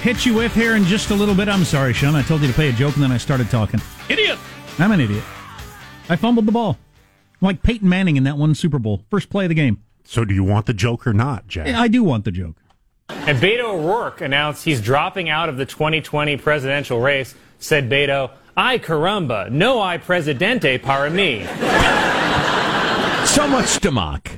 hit you with here in just a little bit. I'm sorry, Sean. I told you to play a joke and then I started talking. Idiot! I'm an idiot. I fumbled the ball. I'm like Peyton Manning in that one Super Bowl. First play of the game. So, do you want the joke or not, Jack? Yeah, I do want the joke. And Beto O'Rourke announced he's dropping out of the 2020 presidential race. Said Beto, "I caramba, no I presidente para mí." So much to mock.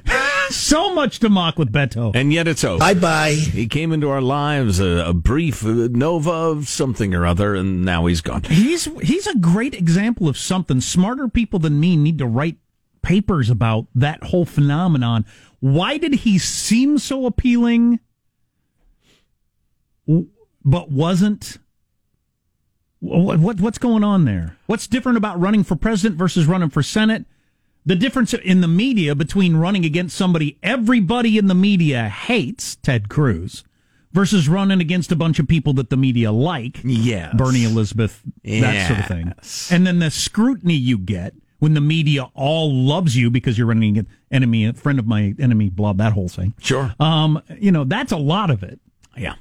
So much to mock with Beto. And yet it's over. Bye bye. He came into our lives a, a brief uh, nova of something or other, and now he's gone. He's he's a great example of something. Smarter people than me need to write papers about that whole phenomenon. Why did he seem so appealing, but wasn't? What, what what's going on there? What's different about running for president versus running for senate? The difference in the media between running against somebody everybody in the media hates, Ted Cruz, versus running against a bunch of people that the media like. Yes. Bernie Elizabeth, that sort of thing. And then the scrutiny you get when the media all loves you because you're running against enemy, a friend of my enemy, blah, that whole thing. Sure. Um, you know, that's a lot of it Yeah.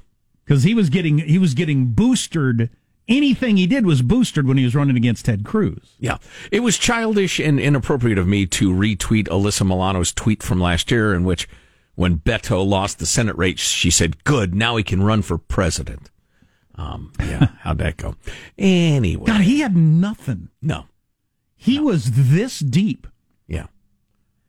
because he was getting he was getting boosted. Anything he did was boosted when he was running against Ted Cruz. Yeah. It was childish and inappropriate of me to retweet Alyssa Milano's tweet from last year in which when Beto lost the Senate race, she said, good, now he can run for president. Um, yeah. How'd that go? Anyway. God, he had nothing. No. He was this deep. Yeah.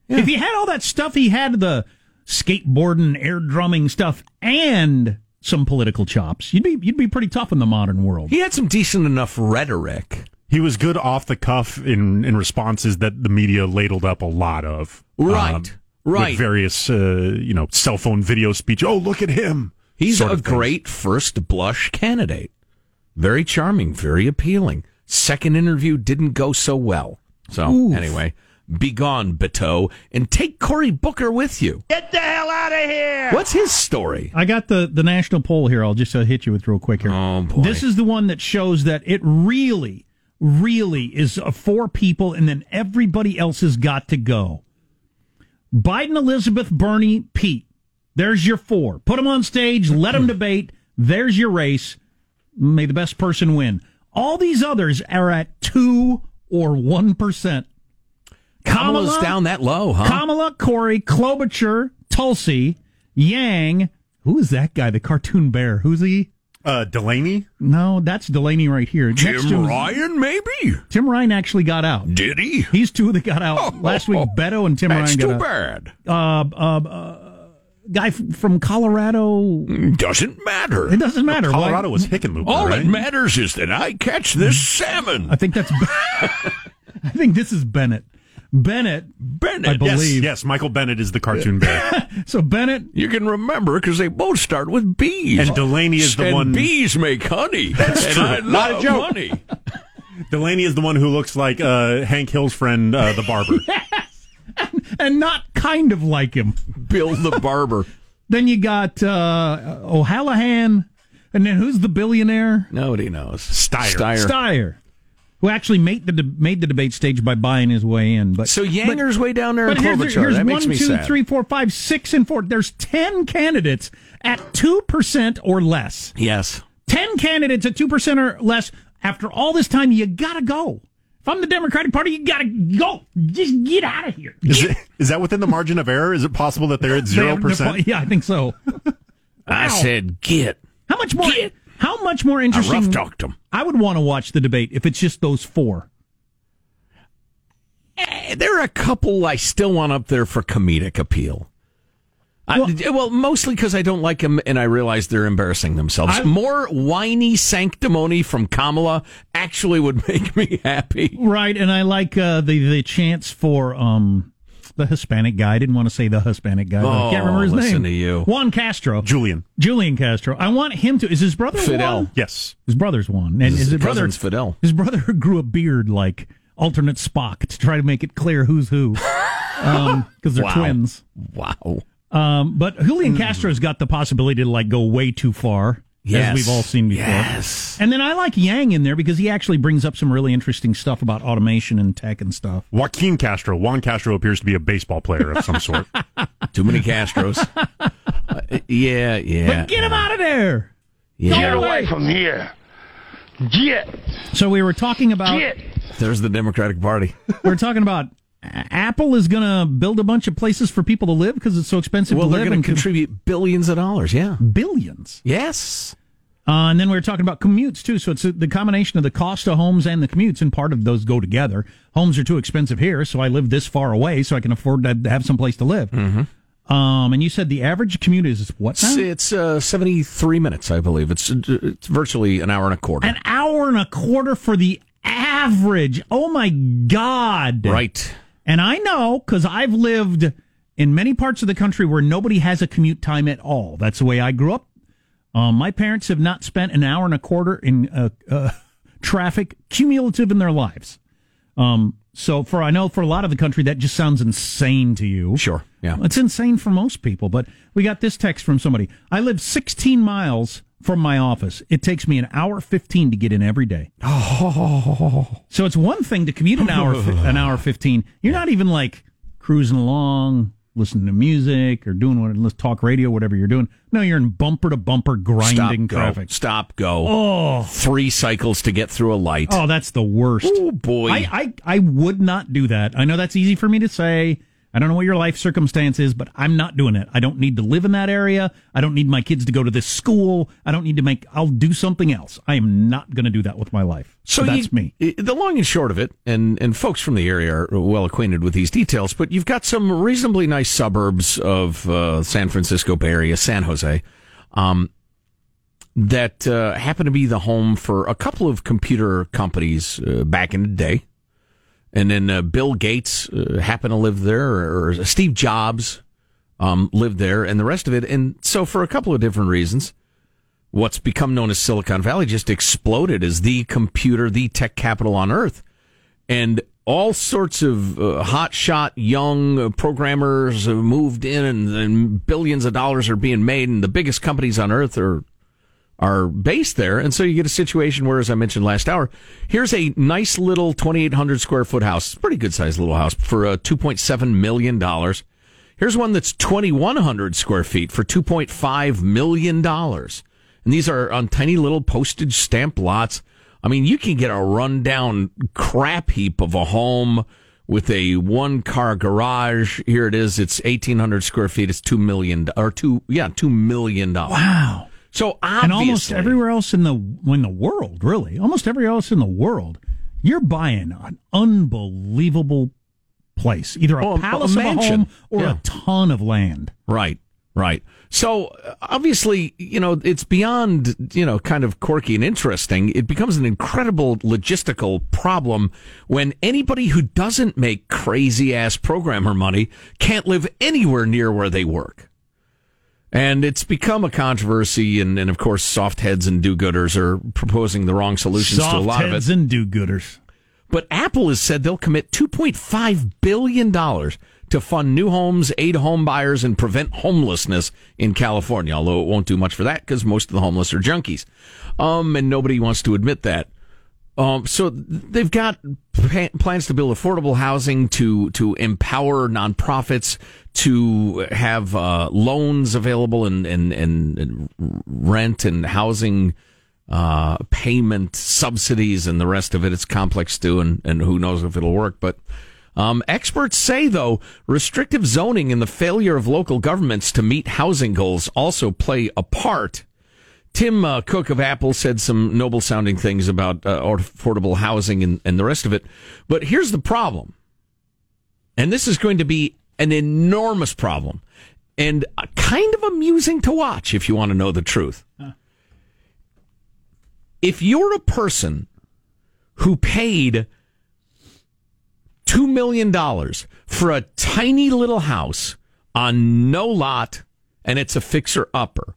If he had all that stuff, he had the skateboarding, air drumming stuff, and some political chops. You'd be you'd be pretty tough in the modern world. He had some decent enough rhetoric. He was good off the cuff in, in responses that the media ladled up a lot of. Right, um, right. With various, uh, you know, cell phone video speech. Oh, look at him. He's a of thing. great first blush candidate. Very charming, very appealing. Second interview didn't go so well. So, anyway, be gone, Beto, and take Cory Booker with you. Get the hell out of here. What's his story? I got the the national poll here. I'll just uh, hit you with real quick here. Oh, boy. This is the one that shows that it really, really is uh, for people, and then everybody else has got to go. Biden, Elizabeth, Bernie, Pete. There's your four. Put them on stage. Let them debate. There's your race. May the best person win. All these others are at two or one percent. Kamala's down that low, huh? Kamala, Corey, Klobuchar, Tulsi, Yang. Who is that guy? The cartoon bear. Who's he? Uh, Delaney? No, that's Delaney right here. Next to Tim him- Ryan, maybe? Tim Ryan actually got out. Did he? He's two that got out last week. Beto and Tim That's Ryan too got bad. Uh, uh, uh, guy f- from Colorado. Doesn't matter. It doesn't matter. Why- Colorado was Hickenlooper, All right? that matters is that I catch this salmon. I think that's. I think this is Bennet. Bennet. Bennet. I Yes, believe. yes, Michael Bennet is the cartoon bear. So Bennet. You can remember because they both start with bees. And Delaney is the and one- bees make honey. That's and true. I Not a joke. honey. Delaney is the one who looks like uh, Hank Hill's friend, uh, the barber. And not kind of like him. Bill the barber. Then you got uh, O'Hallahan. And then who's the billionaire? Nobody knows. Steyer. Steyer. Steyer, who actually made the de- made the debate stage by buying his way in. But So Yanger's way down there in but here's, Klobuchar. here's that one, makes me two, sad. three, four, five, six, and four. There's ten candidates at two percent or less. Yes. Ten candidates at two percent or less. After all this time, you gotta go. If I'm the Democratic Party, you gotta go. Just get out of here. Is, it, is that within the margin of error? Is it possible that they're at zero percent? Yeah, I think so. I said get. How much more? Get- How much more interesting? I rough talked him. I would want to watch the debate if it's just those four. Eh, There are a couple I still want up there for comedic appeal. I- well, mostly because I don't like them and I realize they're embarrassing themselves. I- More whiny sanctimony from Kamala actually would make me happy. Right, and I like uh, the the chance for um the Hispanic guy. I didn't want to say the Hispanic guy. but I can't Oh, remember his listen name. to you. Juan Castro, Julian. Julian Castro. I want him to. Is his brother Fidel. Juan? Yes. His brother's Juan. and His his, brother Fidel. His brother grew a beard like alternate Spock to try to make it clear who's who, because they're Wow. twins. Wow. Um, but Julian Castro's got the possibility to like go way too far, Yes. as we've all seen before. Yes. And then I like Yang in there because he actually brings up some really interesting stuff about automation and tech and stuff. Joaquin Castro. Juan Castro appears to be a baseball player of some sort. Too many Castros. Uh, yeah, yeah. But get him out of there. Yeah. Get away from here. Get. So we were talking about Get. There's the Democratic Party. We're talking about A- Apple is going to build a bunch of places for people to live because it's so expensive well, to they're live going to contribute billions of dollars. Yeah. billions. Yes. Uh, and then we were talking about commutes too. So it's the combination of the cost of homes and the commutes, and part of those go together. Homes are too expensive here, so I live this far away, so I can afford to have some place to live. Mm-hmm. Um, and you said the average commute is what now? It's, it's uh, 73 minutes, I believe. It's, it's virtually an hour and a quarter. An hour and a quarter for the average. Oh my God! right. And I know because I've lived in many parts of the country where nobody has a commute time at all. That's the way I grew up. Um, my parents have not spent an hour and a quarter in uh, uh, traffic cumulative in their lives. Um, so for I know for a lot of the country that just sounds insane to you. Sure. Yeah. It's insane for most people, but we got this text from somebody. I live 16 miles from my office. It takes me an hour 15 to get in every day. Oh. So it's one thing to commute an hour an hour 15. You're not even like cruising along, listening to music or doing what let's talk radio whatever you're doing. No, you're in bumper to bumper grinding Stop, traffic. go. Stop, go. Oh. Three cycles to get through a light. Oh, that's the worst. Oh, boy. I, I, I would not do that. I know that's easy for me to say. I don't know what your life circumstance is, but I'm not doing it. I don't need to live in that area. I don't need my kids to go to this school. I don't need to make, I'll do something else. I am not going to do that with my life. So that's you- me. The long and short of it, and, and folks from the area are well acquainted with these details, but you've got some reasonably nice suburbs of uh, San Francisco Bay Area, San Jose, um, that uh, happen to be the home for a couple of computer companies uh, back in the day. And then uh, Bill Gates uh, happened to live there, or, Steve Jobs um, lived there, and the rest of it. And so, for a couple of different reasons, what's become known as Silicon Valley just exploded as the computer, the tech capital on earth. And all sorts of uh, hotshot young programmers moved in, and, and billions of dollars are being made, and the biggest companies on earth are are based there. And so you get a situation where, as I mentioned last hour, here's a nice little 2,800 square foot house. Pretty good sized little house for uh, $2.7 million. Here's one that's 2,100 square feet for $2.5 million. And these are on tiny little postage stamp lots. I mean, you can get a rundown crap heap of a home with a one car garage. Here it is. It's 1,800 square feet. It's 2 million or two, yeah, $2 million. Wow. So obviously, And almost everywhere else in the, in the world, really, almost everywhere else in the world, you're buying an unbelievable place, either a Oh, a palace a mansion. home or Yeah. a ton of land. Right, right. So uh, obviously, you know, it's beyond, you know, kind of quirky and interesting. It becomes an incredible logistical problem when anybody who doesn't make crazy ass programmer money can't live anywhere near where they work. And it's become a controversy, and, and of course, soft heads and do gooders are proposing the wrong solutions to a lot of it. Soft heads and do-gooders. But Apple has said they'll commit $2.5 billion to fund new homes, aid home buyers, and prevent homelessness in California, although it won't do much for that because most of the homeless are junkies. Um, and nobody wants to admit that. Um, so they've got pa- plans to build affordable housing to to empower nonprofits to have uh, loans available and, and and rent and housing uh, payment subsidies and the rest of it. It's complex too, and, and who knows if it'll work. But um, experts say though restrictive zoning and the failure of local governments to meet housing goals also play a part. Tim uh, Cook of Apple said some noble sounding things about uh, affordable housing and, and the rest of it. But here's the problem. And this is going to be an enormous problem and uh, kind of amusing to watch if you want to know the truth. If you're a person who paid $2 million for a tiny little house on no lot and it's a fixer upper,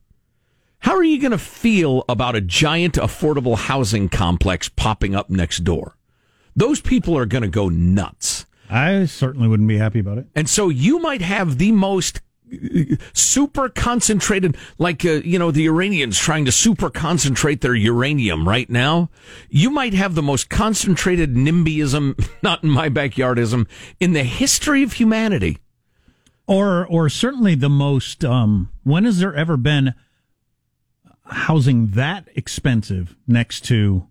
how are you going to feel about a giant affordable housing complex popping up next door? Those people are going to go nuts. I certainly wouldn't be happy about it. And so you might have the most uh, super concentrated, like, uh, you know, the Iranians trying to super concentrate their uranium right now. You might have the most concentrated NIMBYism, not in my backyardism, in the history of humanity. Or, or certainly the most. Um, when has there ever been housing that expensive next to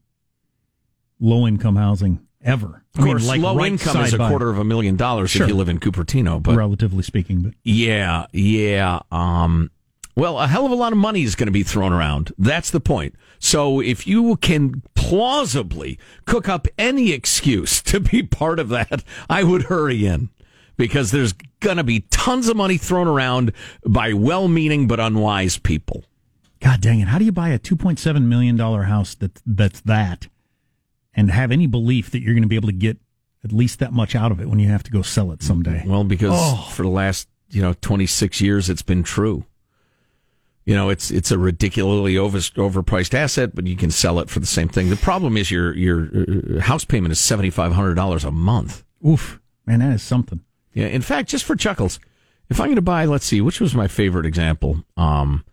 low income housing ever. Of course, low right income is a quarter of a million dollars Sure. if you live in Cupertino, but relatively speaking, but Yeah, yeah. Um, well, a hell of a lot of money is going to be thrown around. That's the point. So if you can plausibly cook up any excuse to be part of that, I would hurry in because there's going to be tons of money thrown around by well meaning but unwise people. God dang it! How do you buy a two point seven million dollar house that that's that, and have any belief that you're going to be able to get at least that much out of it when you have to go sell it someday? Well, because Oh. for the last, you know, 26 years, it's been true. You know, it's it's a ridiculously over, overpriced asset, but you can sell it for the same thing. The problem is your your uh, house payment is seventy five hundred dollars a month. Oof, man, that is something. Yeah. In fact, just for chuckles, if I'm going to buy, let's see, which was my favorite example. Um,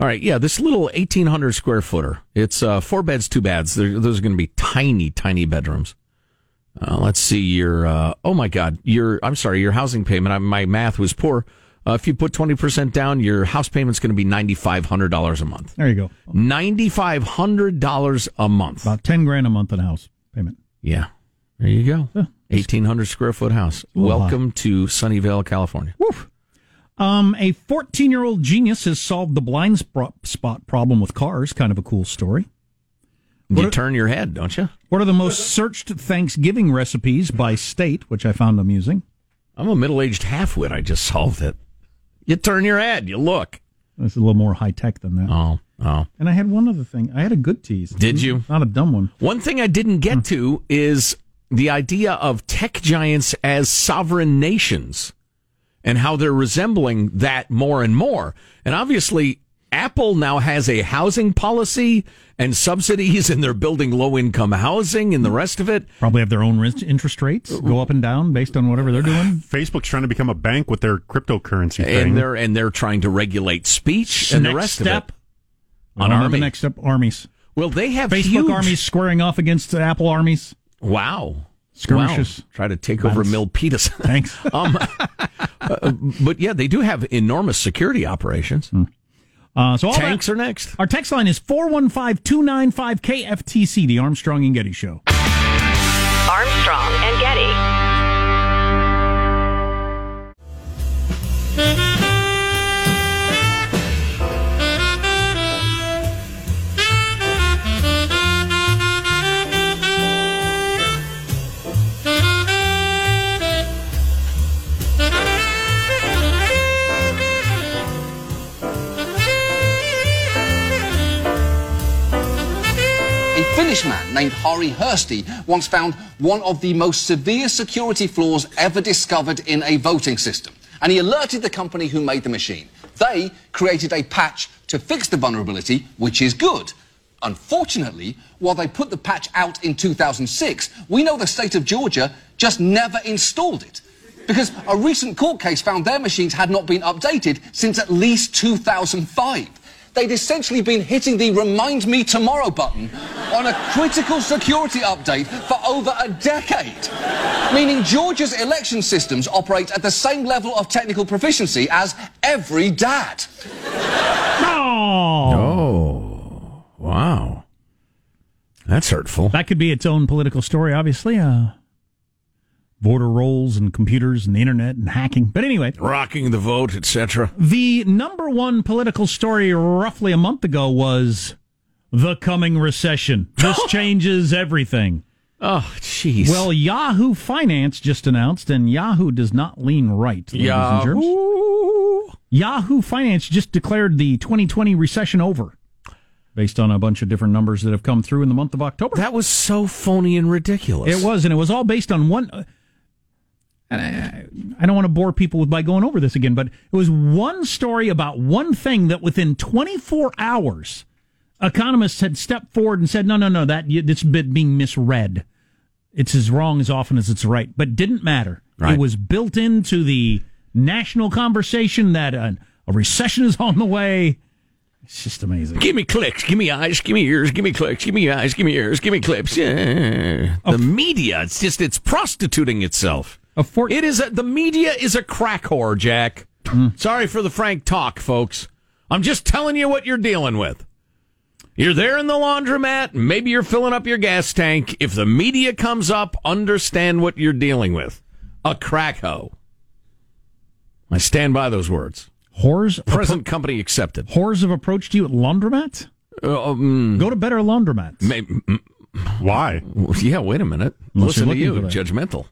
all right, yeah, this little eighteen hundred square footer. It's uh, four beds, two baths. There, those are going to be tiny, tiny bedrooms. Uh, let's see your. Uh, oh my God, your. I'm sorry, your housing payment. I, my math was poor. Uh, if you put twenty percent down, your house payment's going to be ninety five hundred dollars a month. There you go. Ninety five hundred dollars a month. About ten grand a month in house payment. Yeah, there you go. Eighteen hundred square foot house. Welcome to Sunnyvale, California. Woof. Um, a 14 year old genius has solved the blind spot problem with cars. Kind of a cool story. You turn your head, don't you? What are the most searched Thanksgiving recipes by state, which I found amusing? I'm a middle aged halfwit. I just solved it. You turn your head, you look. This is a little more high tech than that. Oh, oh. And I had one other thing. I had a good tease. Did you? Not a dumb one. One thing I didn't get to is the idea of tech giants as sovereign nations and how they're resembling that more and more. And obviously, Apple now has a housing policy and subsidies, and they're building low income housing and the rest of it. Probably have their own interest rates go up and down based on whatever they're doing. Facebook's trying to become a bank with their cryptocurrency thing. And they're and they're trying to regulate speech and the rest step of it. On on army. the next step, armies. Well, they have Facebook huge- armies squaring off against Apple armies. Wow. Skirmishes. Wow. Try to take over Violence. Milpitas. Thanks. um, uh, but yeah, they do have enormous security operations. Uh, so all Tanks that, are next. Our text line is 415-295-KFTC, the Armstrong and Getty Show. Armstrong and Getty. A man named Harri Hursti once found one of the most severe security flaws ever discovered in a voting system. And he alerted the company who made the machine. They created a patch to fix the vulnerability, which is good. Unfortunately, while they put the patch out in 2006, we know the state of Georgia just never installed it. Because a recent court case found their machines had not been updated since at least 2005 they'd essentially been hitting the Remind Me Tomorrow button on a critical security update for over a decade. Meaning Georgia's election systems operate at the same level of technical proficiency as every dad. Oh. Oh, wow. That's hurtful. That could be its own political story, obviously. Uh, voter rolls and computers and the internet and hacking. But anyway, Rocking the vote, etc. the number one political story roughly a month ago was the coming recession. This changes everything. Oh, jeez. Well, Yahoo Finance just announced, and Yahoo does not lean right. ladies and germs. Yahoo. Yahoo Finance just declared the 2020 recession over, based on a bunch of different numbers that have come through in the month of October. That was so phony and ridiculous. It was, and it was all based on one. I, I don't want to bore people with by going over this again, but it was one story about one thing that within 24 hours, economists had stepped forward and said, "No, no, no, that it's being misread. It's as wrong as often as it's right." But didn't matter. Right. It was built into the national conversation that a, a recession is on the way. It's just amazing. Give me clicks, give me eyes, give me ears, give me clicks, give me eyes, give me ears, give me clips. Yeah. The media, it's just, it's prostituting itself. A fort- It is a, the media is a crack whore, Jack. Sorry for the frank talk, folks. I'm just telling you what you're dealing with. You're there in the laundromat. Maybe you're filling up your gas tank. If the media comes up, understand what you're dealing with. A crack hoe. I stand by those words. Whores, Present company accepted. whores have approached you at laundromat? Uh, um, Go to better laundromats. may, mm, Why? yeah, wait a minute. Unless Listen to you, looking for that. judgmental.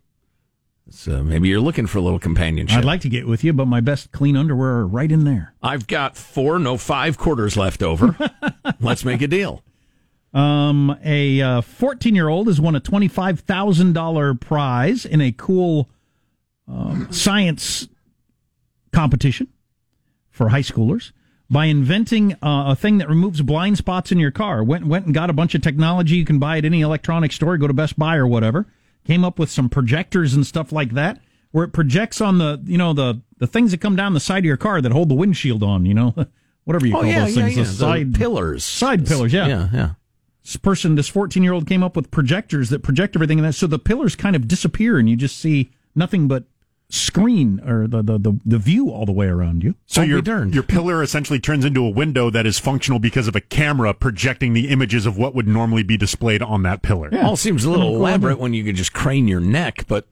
So maybe you're looking for a little companionship. I'd like to get with you, but my best clean underwear are right in there. I've got four, no five quarters left over. Let's make a deal. Um, a 14 year old has won a $25,000 prize in a cool um, science competition for high schoolers by inventing uh, a thing that removes blind spots in your car. Went went and got a bunch of technology you can buy at any electronic store. Go to Best Buy or whatever. Came up with some projectors and stuff like that, where it projects on the you know the the things that come down the side of your car that hold the windshield on. You know, whatever you Oh call yeah, those yeah, things. yeah. The The side pillars, side pillars. Yeah. yeah, yeah. This person, this 14 year old, came up with projectors that project everything, and that so the pillars kind of disappear, and you just see nothing but screen or the the the, the view all the way around you. So I'll your your pillar essentially turns into a window that is functional because of a camera projecting the images of what would normally be displayed on that pillar. All seems a little Go elaborate under. when you can just crane your neck, but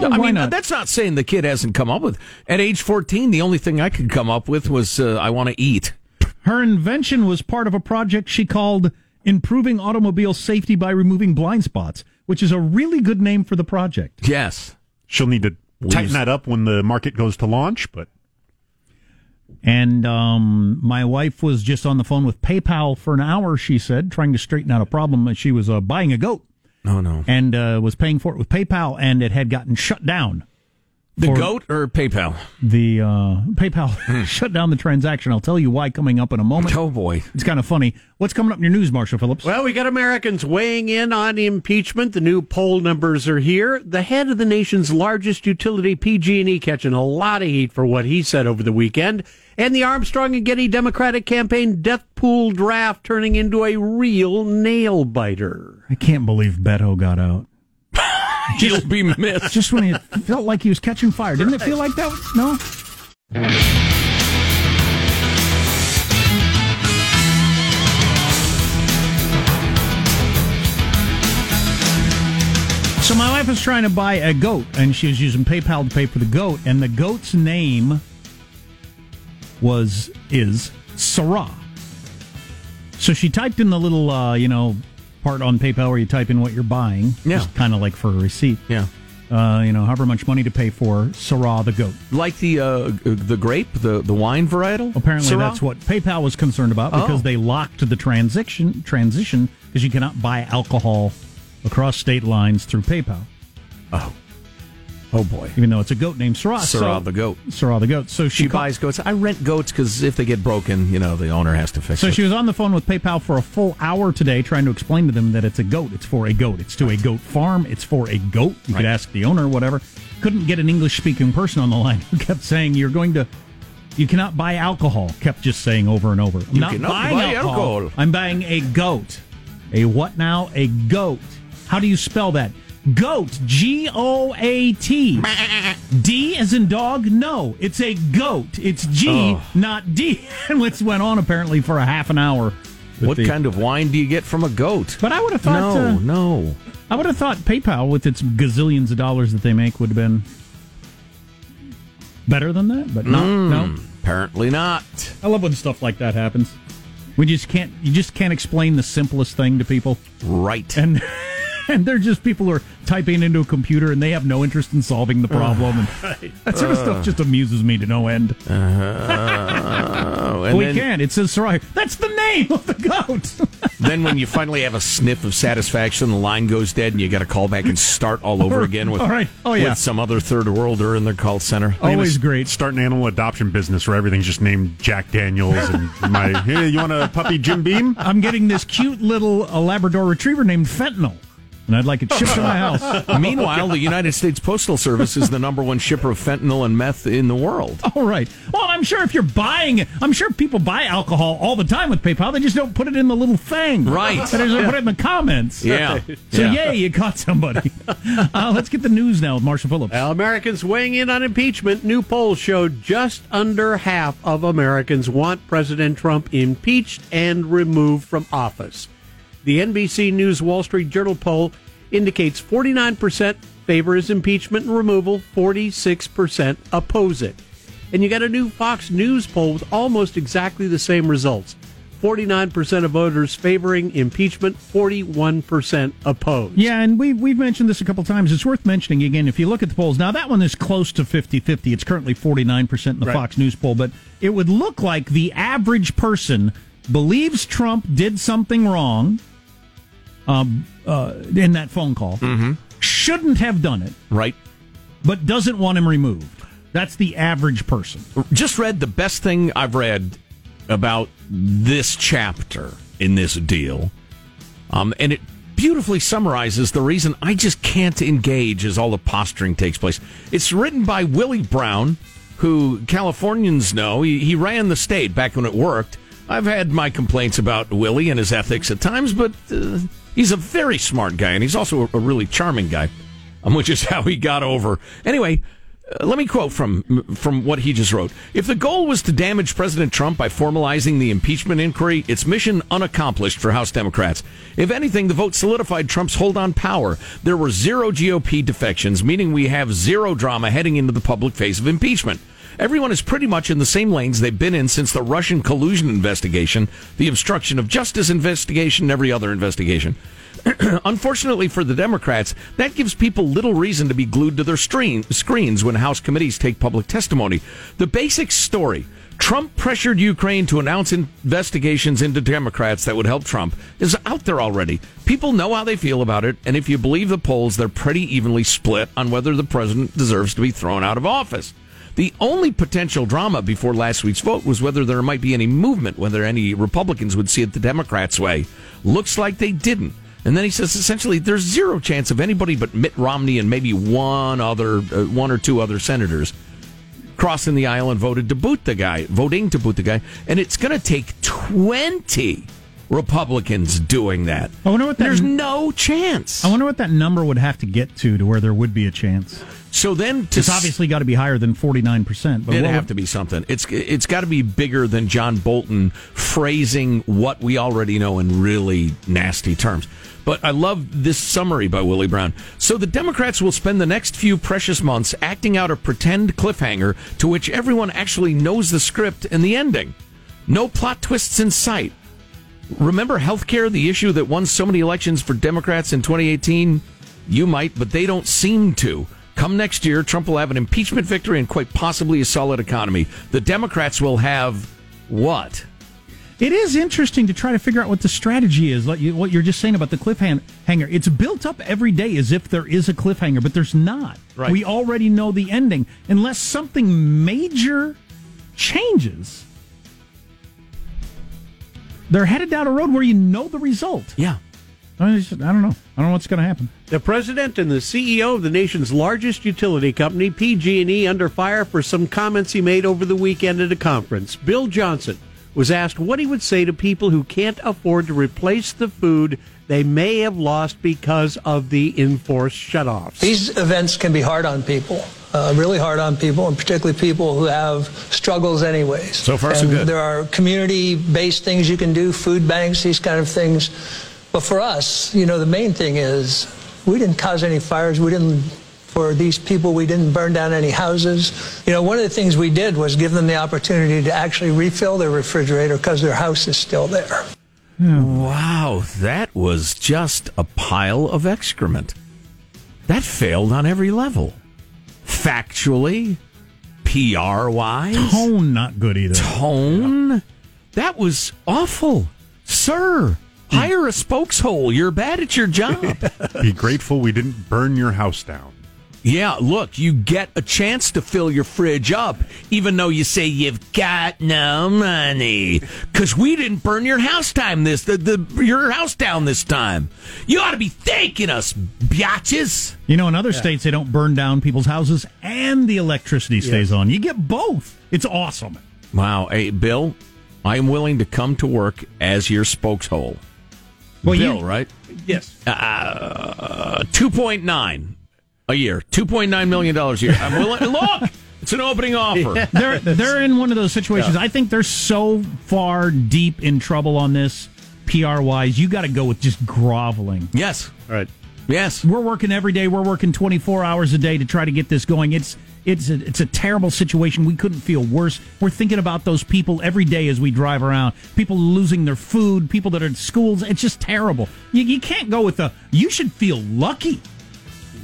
I mean not? that's not saying the kid hasn't come up with. At age fourteen, the only thing I could come up with was uh, I want to eat. Her invention was part of a project she called "Improving Automobile Safety by Removing Blind Spots," which is a really good name for the project. Yes, She'll need to tighten that up when the market goes to launch, but And um, my wife was just on the phone with PayPal for an hour. She said, trying to straighten out a problem. She was uh, buying a goat. Oh no, and uh, was paying for it with PayPal, and it had gotten shut down. The For- goat or PayPal? The uh, PayPal shut down the transaction. I'll tell you why coming up in a moment. Oh boy, It's kind of funny. What's coming up in your news, Marshall Phillips? Well, we got Americans weighing in on impeachment. The new poll numbers are here. The head of the nation's largest utility, PG&E, catching a lot of heat for what he said over the weekend, and the Armstrong and Getty Democratic campaign death pool draft turning into a real nail biter. I can't believe Beto got out. you'll be missed. Just when it felt like he was catching fire, didn't it feel like that? No. So my wife was trying to buy a goat, and she was using PayPal to pay for the goat, and the goat's name was is Sarah. So she typed in the little, uh, you know, part on PayPal where you type in what you're buying, Yeah. kind of like for a receipt. Yeah, Uh, you know, however much money to pay for Sarah the goat. like the uh, the grape, the the wine varietal. Apparently, Syrah? that's what PayPal was concerned about because Oh. they locked the transition transition because you cannot buy alcohol across state lines through PayPal, Oh Oh, boy, even though it's a goat named Sarah. Sarah So- the goat. Sarah the goat. So she, She called- buys goats. I rent goats because if they get broken, you know, the owner has to fix So it. So she was on the phone with PayPal for a full hour today trying to explain to them that it's a goat. It's for a goat. It's to a goat farm. It's for a goat. You could ask the owner, whatever. Couldn't get an English speaking person on the line who kept saying, You're going to. You cannot buy alcohol. Kept just saying over and over. I'm You not cannot buying buy alcohol. I'm buying a goat. A what now? A goat. How do you spell that? Goat. G O A T. D as in dog? No, it's a goat. It's G, Oh. not D. And this went on apparently for a half an hour. what the- kind of wine do you get from a goat? But I would have thought. no, uh, no. I would have thought PayPal, with its gazillions of dollars that they make, would have been better than that. But no, Hmm. no. Apparently not. I love when stuff like that happens. We just can't. You just can't explain the simplest thing to people, Right. and and they're just people who are typing into a computer and they have no interest in solving the uh, problem. and that sort of stuff uh. just amuses me to no end. Uh-huh. And we then, can't. It says Soraya. That's the name of the goat. then when you finally have a sniff of satisfaction, the line goes dead, and you got to call back and start all over again with, All right. Oh, yeah. with some other third worlder in their call center. Always great. Start an animal adoption business where everything's just named Jack Daniels and my. Hey, you want a puppy, Jim Beam? I'm getting this cute little uh, Labrador Retriever named Fentanyl. And I'd like it shipped to my house. Meanwhile, the United States Postal Service is the number one shipper of fentanyl and meth in the world. All right. Well, I'm sure if you're buying it, I'm sure people buy alcohol all the time with PayPal. They just don't put it in the little thing. Right. They just put it in the comments. Yeah. So, Yeah. yay, you caught somebody. Uh, let's get the news now with Marshall Phillips. Well, Americans weighing in on impeachment. New polls showed just under half of Americans want President Trump impeached and removed from office. The NBC News Wall Street Journal poll indicates 49% favor his impeachment and removal, 46% oppose it. And you got a new Fox News poll with almost exactly the same results. 49% of voters favoring impeachment, 41% opposed. Yeah, and we, we've mentioned this a couple times. It's worth mentioning again. If you look at the polls, now that one is close to 50 50. It's currently 49% in the Right. Fox News poll, but it would look like the average person believes Trump did something wrong um, uh, in that phone call, shouldn't have done it, Right. but doesn't want him removed. That's the average person. Just read the best thing I've read about this chapter in this deal. Um, and it beautifully summarizes the reason I just can't engage as all the posturing takes place. It's written by Willie Brown, who Californians know. He, he ran the state back when it worked. I've had my complaints about Willie and his ethics at times, but uh, he's a very smart guy, and he's also a, really charming guy, um, which is how he got over. Anyway, uh, let me quote from from what he just wrote. If the goal was to damage President Trump by formalizing the impeachment inquiry, its mission unaccomplished for House Democrats. If anything, the vote solidified Trump's hold on power. There were zero GOP defections, meaning we have zero drama heading into the public phase of impeachment. Everyone is pretty much in the same lanes they've been in since the Russian collusion investigation, the obstruction of justice investigation, and every other investigation. Unfortunately for the Democrats, that gives people little reason to be glued to their screen, screens when House committees take public testimony. The basic story Trump pressured Ukraine to announce investigations into Democrats that would help Trump is out there already. People know how they feel about it, and if you believe the polls, they're pretty evenly split on whether the president deserves to be thrown out of office. The only potential drama before last week's vote was whether there might be any movement, whether any Republicans would see it the Democrats' way. Looks like they didn't. And then he says essentially there's zero chance of anybody but Mitt Romney and maybe one other, uh, one or two other senators crossing the aisle and voted to boot the guy, voting to boot the guy. And it's going to take 20 Republicans doing that. I wonder what that- There's no chance. I wonder what that number would have to get to to where there would be a chance. So then to It's obviously got to be higher than 49%. But It'd have would- to be something. It's it's got to be bigger than John Bolton phrasing what we already know in really nasty terms. But I love this summary by Willie Brown. So the Democrats will spend the next few precious months acting out a pretend cliffhanger to which everyone actually knows the script and the ending. No plot twists in sight. Remember healthcare, the issue that won so many elections for Democrats in 2018? You might, but they don't seem to. Come next year, Trump will have an impeachment victory and quite possibly a solid economy. The Democrats will have what? It is interesting to try to figure out what the strategy is. Like you, what you're just saying about the cliffhanger. It's built up every day as if there is a cliffhanger, but there's not. Right. We already know the ending. Unless something major changes, they're headed down a road where you know the result. Yeah. I just- I don't know. I don't know what's going to happen. The president and the CEO of the nation's largest utility company, PG&E, under fire for some comments he made over the weekend at a conference. Bill Johnson was asked what he would say to people who can't afford to replace the food they may have lost because of the enforced shutoffs. These events can be hard on people, uh, really hard on people, and particularly people who have struggles anyways. So far, so good. There are community-based things you can do, food banks, these kind of things. But for us, you know, the main thing is we didn't cause any fires. We didn't, for these people, we didn't burn down any houses. You know, one of the things we did was give them the opportunity to actually refill their refrigerator because their house is still there. Wow, that was just a pile of excrement. That failed on every level. Factually, PR wise, Tone not good either. tone. That was awful. Sir, hire a spokeshole. You're bad at your job. Be grateful we didn't burn your house down. Yeah, look, you get a chance to fill your fridge up, even though you say you've got no money. Because we didn't burn your house time this the, the your house down this time. You ought to be thanking us, biatches. You know, in other states, they don't burn down people's houses and the electricity stays on. You get both. It's awesome. Wow, hey Bill, I am willing to come to work as your spokeshole. Well, Bill, you- right? Yes. Uh, two point nine a year, two point nine million dollars a year. I'm willing. look, it's an opening offer. they're they're in one of those situations. I think they're so far deep in trouble on this PR wise. You got to go with just groveling. Yes. All right. Yes. We're working every day. We're working 24 hours a day to try to get this going. It's it's a, it's a terrible situation. We couldn't feel worse. We're thinking about those people every day as we drive around. People losing their food, people that are in schools. It's just terrible. You, you can't go with the. You should feel lucky.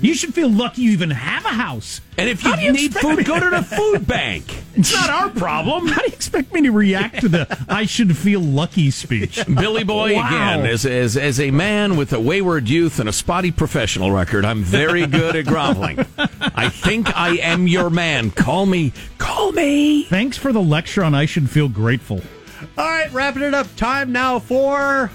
You should feel lucky you even have a house. And if you, you need food, me- go to the food bank. It's not our problem. How do you expect me to react to the "I should feel lucky" speech? Billy Boy, Wow. again, as, as, as a man with a wayward youth and a spotty professional record, I'm very good at groveling. I think I am your man. Call me. Call me. Thanks for the lecture on "I should feel grateful." All right, wrapping it up. Time now for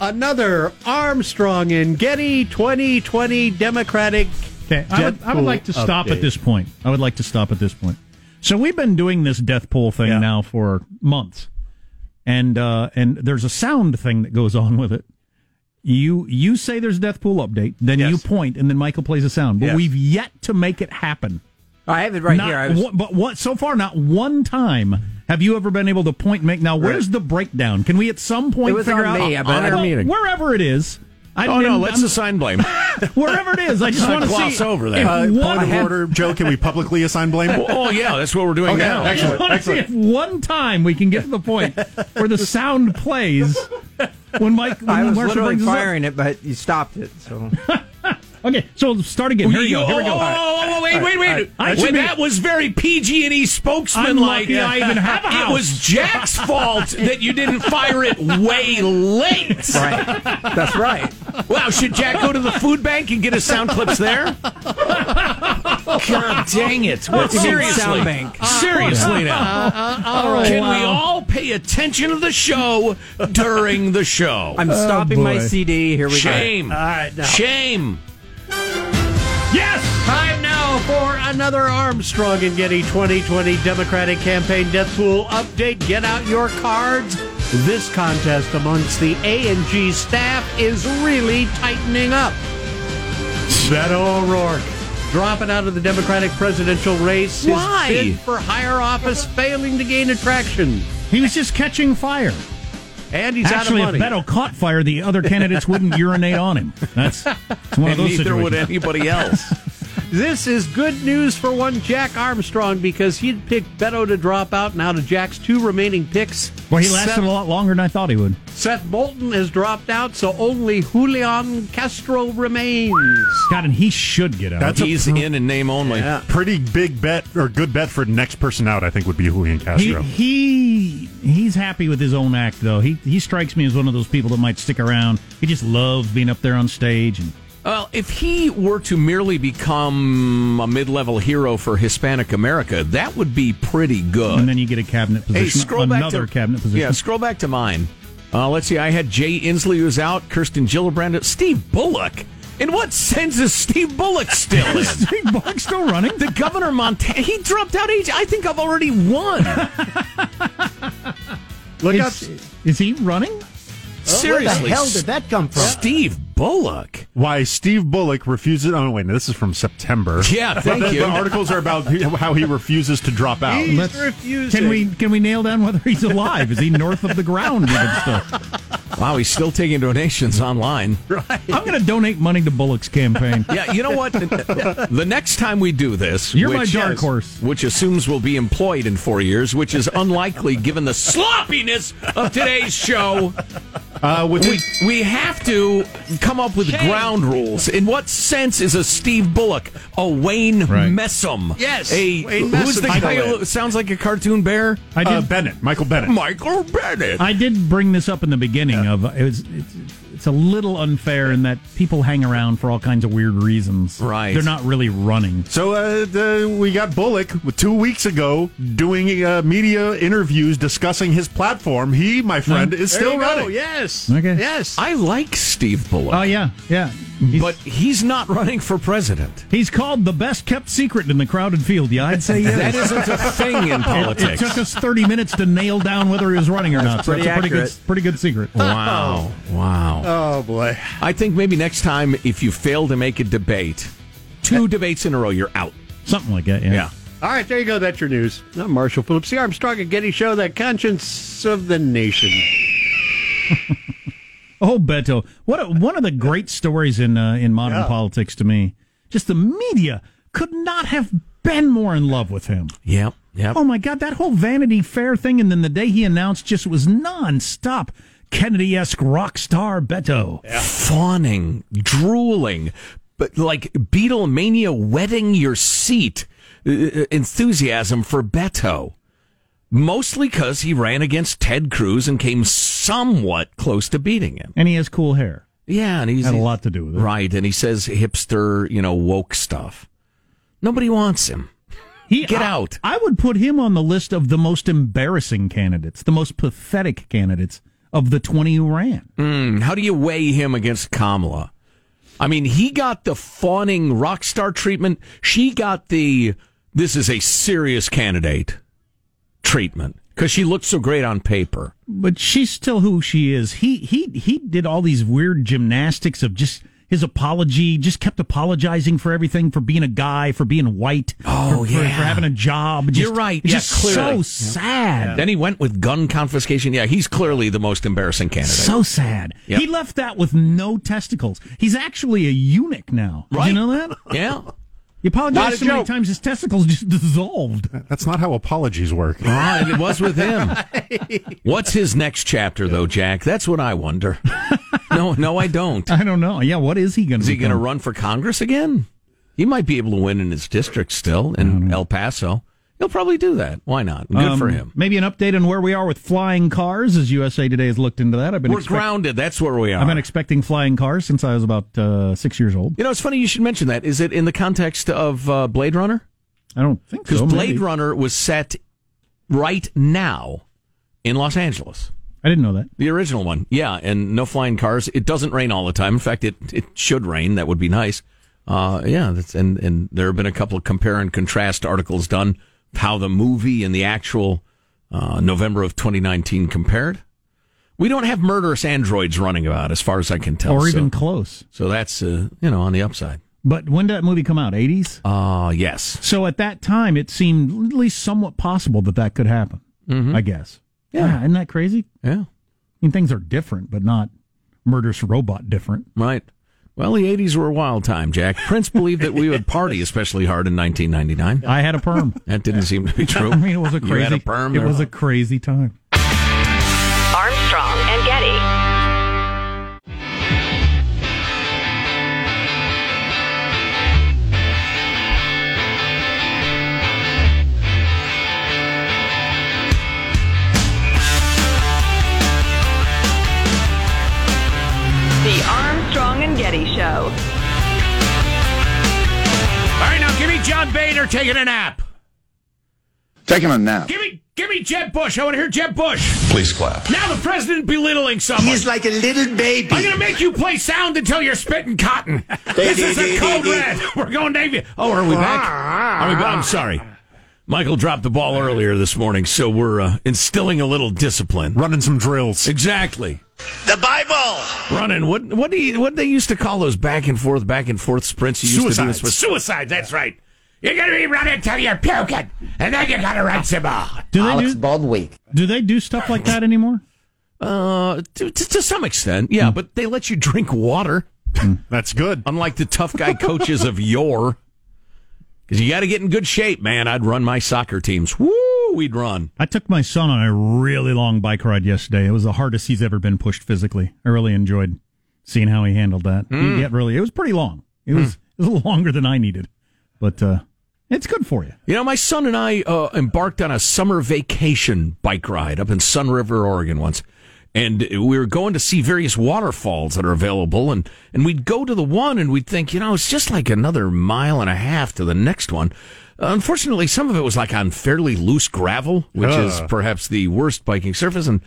another Armstrong and Getty 2020 Democratic. Okay, I would, I would like to stop update. at this point. I would like to stop at this point. So we've been doing this death pool thing Yeah. now for months, and uh, and there's a sound thing that goes on with it. You you say there's a death pool update, then you point, and then Michael plays a sound. But Yes. we've yet to make it happen. I have it right Not here. I was, one- but what so far? Not one time have you ever been able to point and make. Now, where's the breakdown? Can we at some point figure on out me, I but I don't- don't- meeting. wherever it is? I Oh, no, didn't- let's I'm- assign blame. wherever it is. I just want to gloss see over that. Uh, one point of order, Joe. Can we publicly assign blame? oh, yeah, that's what we're doing Okay, now. excellent. I want to see if one time we can get to the point where the sound plays when Mike when I was Marshall literally brings us up. firing it, but you stopped it. So Okay, so start again. Oh, here we go. Here we Oh, go. oh, oh, oh, oh wait, wait, wait. I Wait, that was very PG and E spokesman like. I'm lucky I even have a house. It was Jack's fault that you didn't fire it way late. right, that's right. Wow, should Jack go to the food bank and get his sound clips there? God dang it! Well, seriously, sound bank. seriously uh, uh, now. Oh, Can we all pay attention to the show during the show? I'm oh, stopping my. CD. Here we Shame. go. All right, now. Shame. Yes. Time now for another Armstrong and Getty 2020 Democratic Campaign Death Pool update. Get out your cards. This contest amongst the A and G staff is really tightening up. Beto O'Rourke dropping out of the Democratic presidential race. His bid for higher office failing to gain attraction. He was just catching fire. And he's Actually, out if of money. Beto caught fire, the other candidates wouldn't urinate on him. That's it's one of And those neither would anybody else. This is good news for one Jack Armstrong because he'd picked Beto to drop out. Now to Jack's two remaining picks. Well, he lasted Seth, a lot longer than I thought he would. Seth Moulton has dropped out, so only Julian Castro remains. God, and he should get out. That's a He's in in name only. Yeah. pretty big bet or good bet for next person out. I think would be Julian he, Castro. he he's happy with his own act though. He he strikes me as one of those people that might stick around. He just loves being up there on stage and Well, if he were to merely become a mid-level hero for Hispanic America, that would be pretty good. and then you get a cabinet position. Hey, scroll back another to cabinet position. Yeah, scroll back to mine. Uh, let's see. I had Jay Inslee who's out, Kirsten Gillibrand, Steve Bullock. In what sense is Steve Bullock still in? Steve Bullock still running. the governor of Montana. He dropped out. Age. I think I've already won. Look up. Is, is he running? Seriously, Where the hell did that come from? Steve Bullock. Why Steve Bullock refuses? Oh wait, no, this is from September. Yeah, thank the, you. the articles are about how he refuses to drop out. He's Let's- refusing. Can we can we nail down whether he's alive? Is he north of the ground even still? Wow, he's still taking donations online. Right. I'm going to donate money to Bullock's campaign. Yeah, you know what? the next time we do this, You're my which- dark horse. which assumes we'll be employed in four years, which is unlikely given the sloppiness of today's show. Uh, with We, we have to come up with ground rules. In what sense is a Steve Bullock a Wayne Right. Messam? Yes, a Wayne who's the guy who sounds like a cartoon bear? I did uh, Bennet, Michael Bennet. Michael Bennet. I did bring this up in the beginning of it was it's it's a little unfair in that people hang around for all kinds of weird reasons. Right. They're not really running. So uh, the, we got Bullock two weeks ago doing uh, media interviews discussing his platform. He, my friend, is There still you go. running. Yes. Okay. Yes. I like Steve Bullock, Oh yeah, yeah. He's, but he's not running for president. he's called the best kept secret in the crowded field. Yeah, I'd say yes. That isn't a thing in politics. it took us 30 minutes to nail down whether he was running or not. So pretty that's a pretty good, accurate. pretty good secret. Wow. Wow. oh boy. I think maybe next time, if you fail to make a debate, two debates in a row, you're out. Something like that. Yeah. Yeah. All right, there you go. That's your news. I'm Marshall Phillips, the Armstrong and Getty Show, the conscience of the nation. Oh, Beto, what a, one of the great stories in uh, in modern Yeah. politics to me. Just the media could not have been more in love with him. Yep. Yep. Oh my God, that whole Vanity Fair thing, and then the day he announced just was nonstop Kennedy esque rock star Beto. Fawning, drooling, but like Beatlemania wetting your seat. uh, enthusiasm for Beto. Mostly because he ran against Ted Cruz and came somewhat close to beating him. And he has cool hair. Yeah, and he's Had a lot to do with it. right, and he says hipster, you know, woke stuff. Nobody wants him. He, Get I- out. I would put him on the list of the most embarrassing candidates, the most pathetic candidates of the 20 who ran. Hmm, how do you weigh him against Kamala? I mean, he got the fawning rock star treatment. She got the this is a serious candidate treatment because she looked so great on paper. But she's still who she is. He he he did all these weird gymnastics of just his apology, just kept apologizing for everything, for being a guy, for being white, Oh, for, for- yeah. for, having a job. Just, You're right. Yeah, just clearly. so sad. Then he went with gun confiscation. Yeah, he's clearly the most embarrassing candidate. So sad. Yep. He left that with no testicles. He's actually a eunuch now. Did you know that? yeah. He Not a apologized so many times his testicles just dissolved. That's not how apologies work. Ah, and it was with him. What's his next chapter, though, Jack? That's what I wonder. No, no, I don't. I don't know. Yeah, what is he going to Is he going to run for Congress again? He might be able to win in his district still in El Paso. He'll probably do that. Why not? Good for him. Um, Maybe an update on where we are with flying cars, as USA Today has looked into that. I've been We're expect- grounded. That's where we are. I've been expecting flying cars since I was about uh, six years old. you know, it's funny you should mention that. Is it in the context of uh, Blade Runner? I don't think so. Because. Blade maybe. Runner was set right now in Los Angeles. I didn't know that. The original one, yeah, and no flying cars. It doesn't rain all the time. In fact, it it should rain. That would be nice. Uh, yeah, that's, and and there have been a couple of compare and contrast articles done how the movie and the actual uh, November of 2019 compared. We don't have murderous androids running about, as far as I can tell, or so, even close. so that's uh, you know on the upside. But when did that movie come out? 80s? Uh yes, So at that time, it seemed at least somewhat possible that that could happen, I guess. Yeah. Isn't that crazy? yeah, I mean, things are different, but not murderous robot different. right. Well, the 80s were a wild time, Jack. Prince believed that we would party especially hard in 1999. I had a perm. That didn't seem to be true. I mean, it was a You had crazy. a perm it was a crazy time. Now give me John Boehner taking a nap. Taking a nap. Give me, give me Jeb Bush. I want to hear Jeb Bush. Please clap. Now the president belittling someone. He's like a little baby. I'm going to make you play sound until you're spitting cotton. this is a code red. We're going Navy. Oh, are we back? Are we back? I'm sorry. Michael dropped the ball earlier this morning, so we're uh, instilling a little discipline. Running some drills. Exactly. The Bible. Running. What what do you, what they used to call those back and forth, back and forth sprints? You used to do this with suicide. That's right. You're gonna be running till you're puking, and then you gotta run some more. Do they do? Baldweek. Do they do stuff like that anymore? Uh, to, to, to some extent, yeah. But they let you drink water, That's good. unlike the tough guy coaches of yore. Because you got to get in good shape, man. I'd run my soccer teams. Woo, we'd run. I took my son on a really long bike ride yesterday. It was the hardest he's ever been pushed physically. I really enjoyed seeing how he handled that. Hmm. He get really, it was pretty long. It was, it was a little longer than I needed, but uh, it's good for you. You know, my son and I uh, embarked on a summer vacation bike ride up in Sunriver, Oregon once. and we were going to see various waterfalls that are available, and and we'd go to the one, and we'd think, you know, it's just like another mile and a half to the next one. Unfortunately, some of it was like on fairly loose gravel, which is perhaps the worst biking surface, and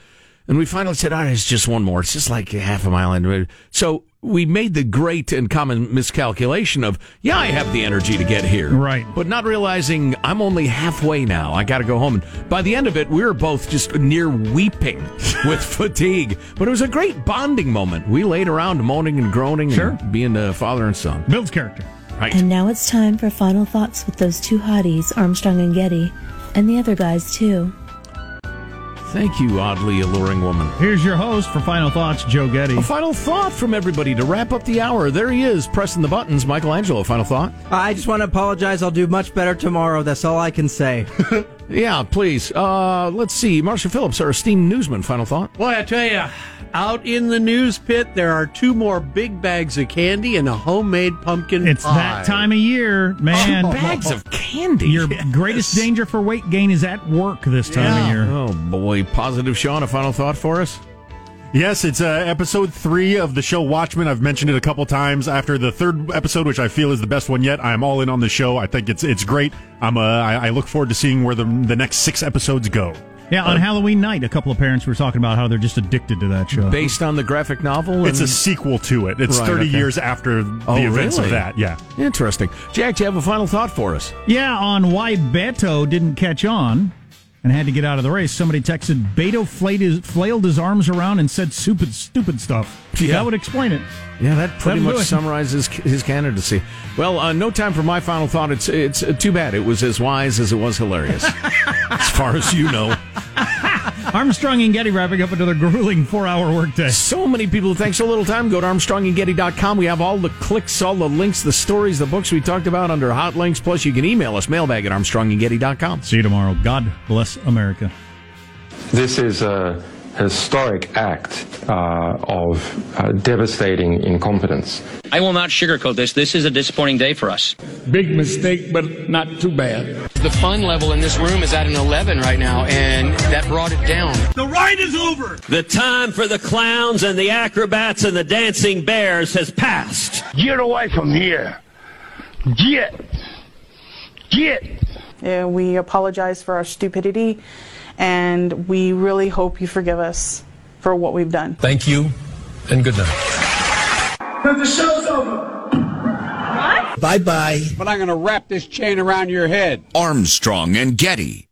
and we finally said, all right, it's just one more. It's just like half a mile. And so we made the great and common miscalculation of, yeah, I have the energy to get here. Right. But not realizing I'm only halfway now. I got to go home. And by the end of it, we were both just near weeping with fatigue. But it was a great bonding moment. We laid around moaning and groaning Sure. and being a father and son. Builds character. Right. And now it's time for final thoughts with those two hotties, Armstrong and Getty, and the other guys too. Thank you, oddly alluring woman. Here's your host for Final Thoughts, Joe Getty. A final thought from everybody to wrap up the hour. There he is, pressing the buttons. Michelangelo, final thought? I just want to apologize. I'll do much better tomorrow. That's all I can say. Yeah, please. Uh, let's see. Marcia Phillips, our esteemed newsman, final thought. Boy, I tell you, out in the news pit, there are two more big bags of candy and a homemade pumpkin It's pie. that time of year, man. Two Bags of candy. Your greatest danger for weight gain is at work this time of year. Oh, boy. Positive Sean, a final thought for us? Yes, it's uh, episode three of the show Watchmen. I've mentioned it a couple times. After the third episode, which I feel is the best one yet, I'm all in on the show. I think it's it's great. I'm uh, I, I look forward to seeing where the the next six episodes go. Yeah, on Halloween night, a couple of parents were talking about how they're just addicted to that show. Based on the graphic novel? It's a sequel to it. It's Right, 30 okay. years after the Oh, events really? of that. Yeah. Interesting. Jack, do you have a final thought for us? Yeah, on why Beto didn't catch on and had to get out of the race. Somebody texted Beto flailed his, flailed his arms around and said stupid, stupid stuff. Yeah. That would explain it. Yeah, that pretty That'll much summarizes his candidacy. Well, uh, no time for my final thought. It's it's uh, too bad. It was as wise as it was hilarious, as far as you know. Armstrong and Getty wrapping up another grueling four-hour workday. So many people. Thanks so little time. Go to ArmstrongandGetty.com. We have all the clicks, all the links, the stories, the books we talked about under hot links. Plus, you can email us mailbag at ArmstrongandGetty.com. See you tomorrow. God bless America. This is a historic act uh, of uh, devastating incompetence. I will not sugarcoat this. This is a disappointing day for us. Big mistake, but not too bad. The fun level in this room is at an 11 right now, and that brought it down. The ride is over. The time for the clowns and the acrobats and the dancing bears has passed. Get away from here. Get. Get. Uh, we apologize for our stupidity, and we really hope you forgive us for what we've done. Thank you, and good night. But the show's over. Bye bye. But I'm going to wrap this chain around your head. Armstrong and Getty.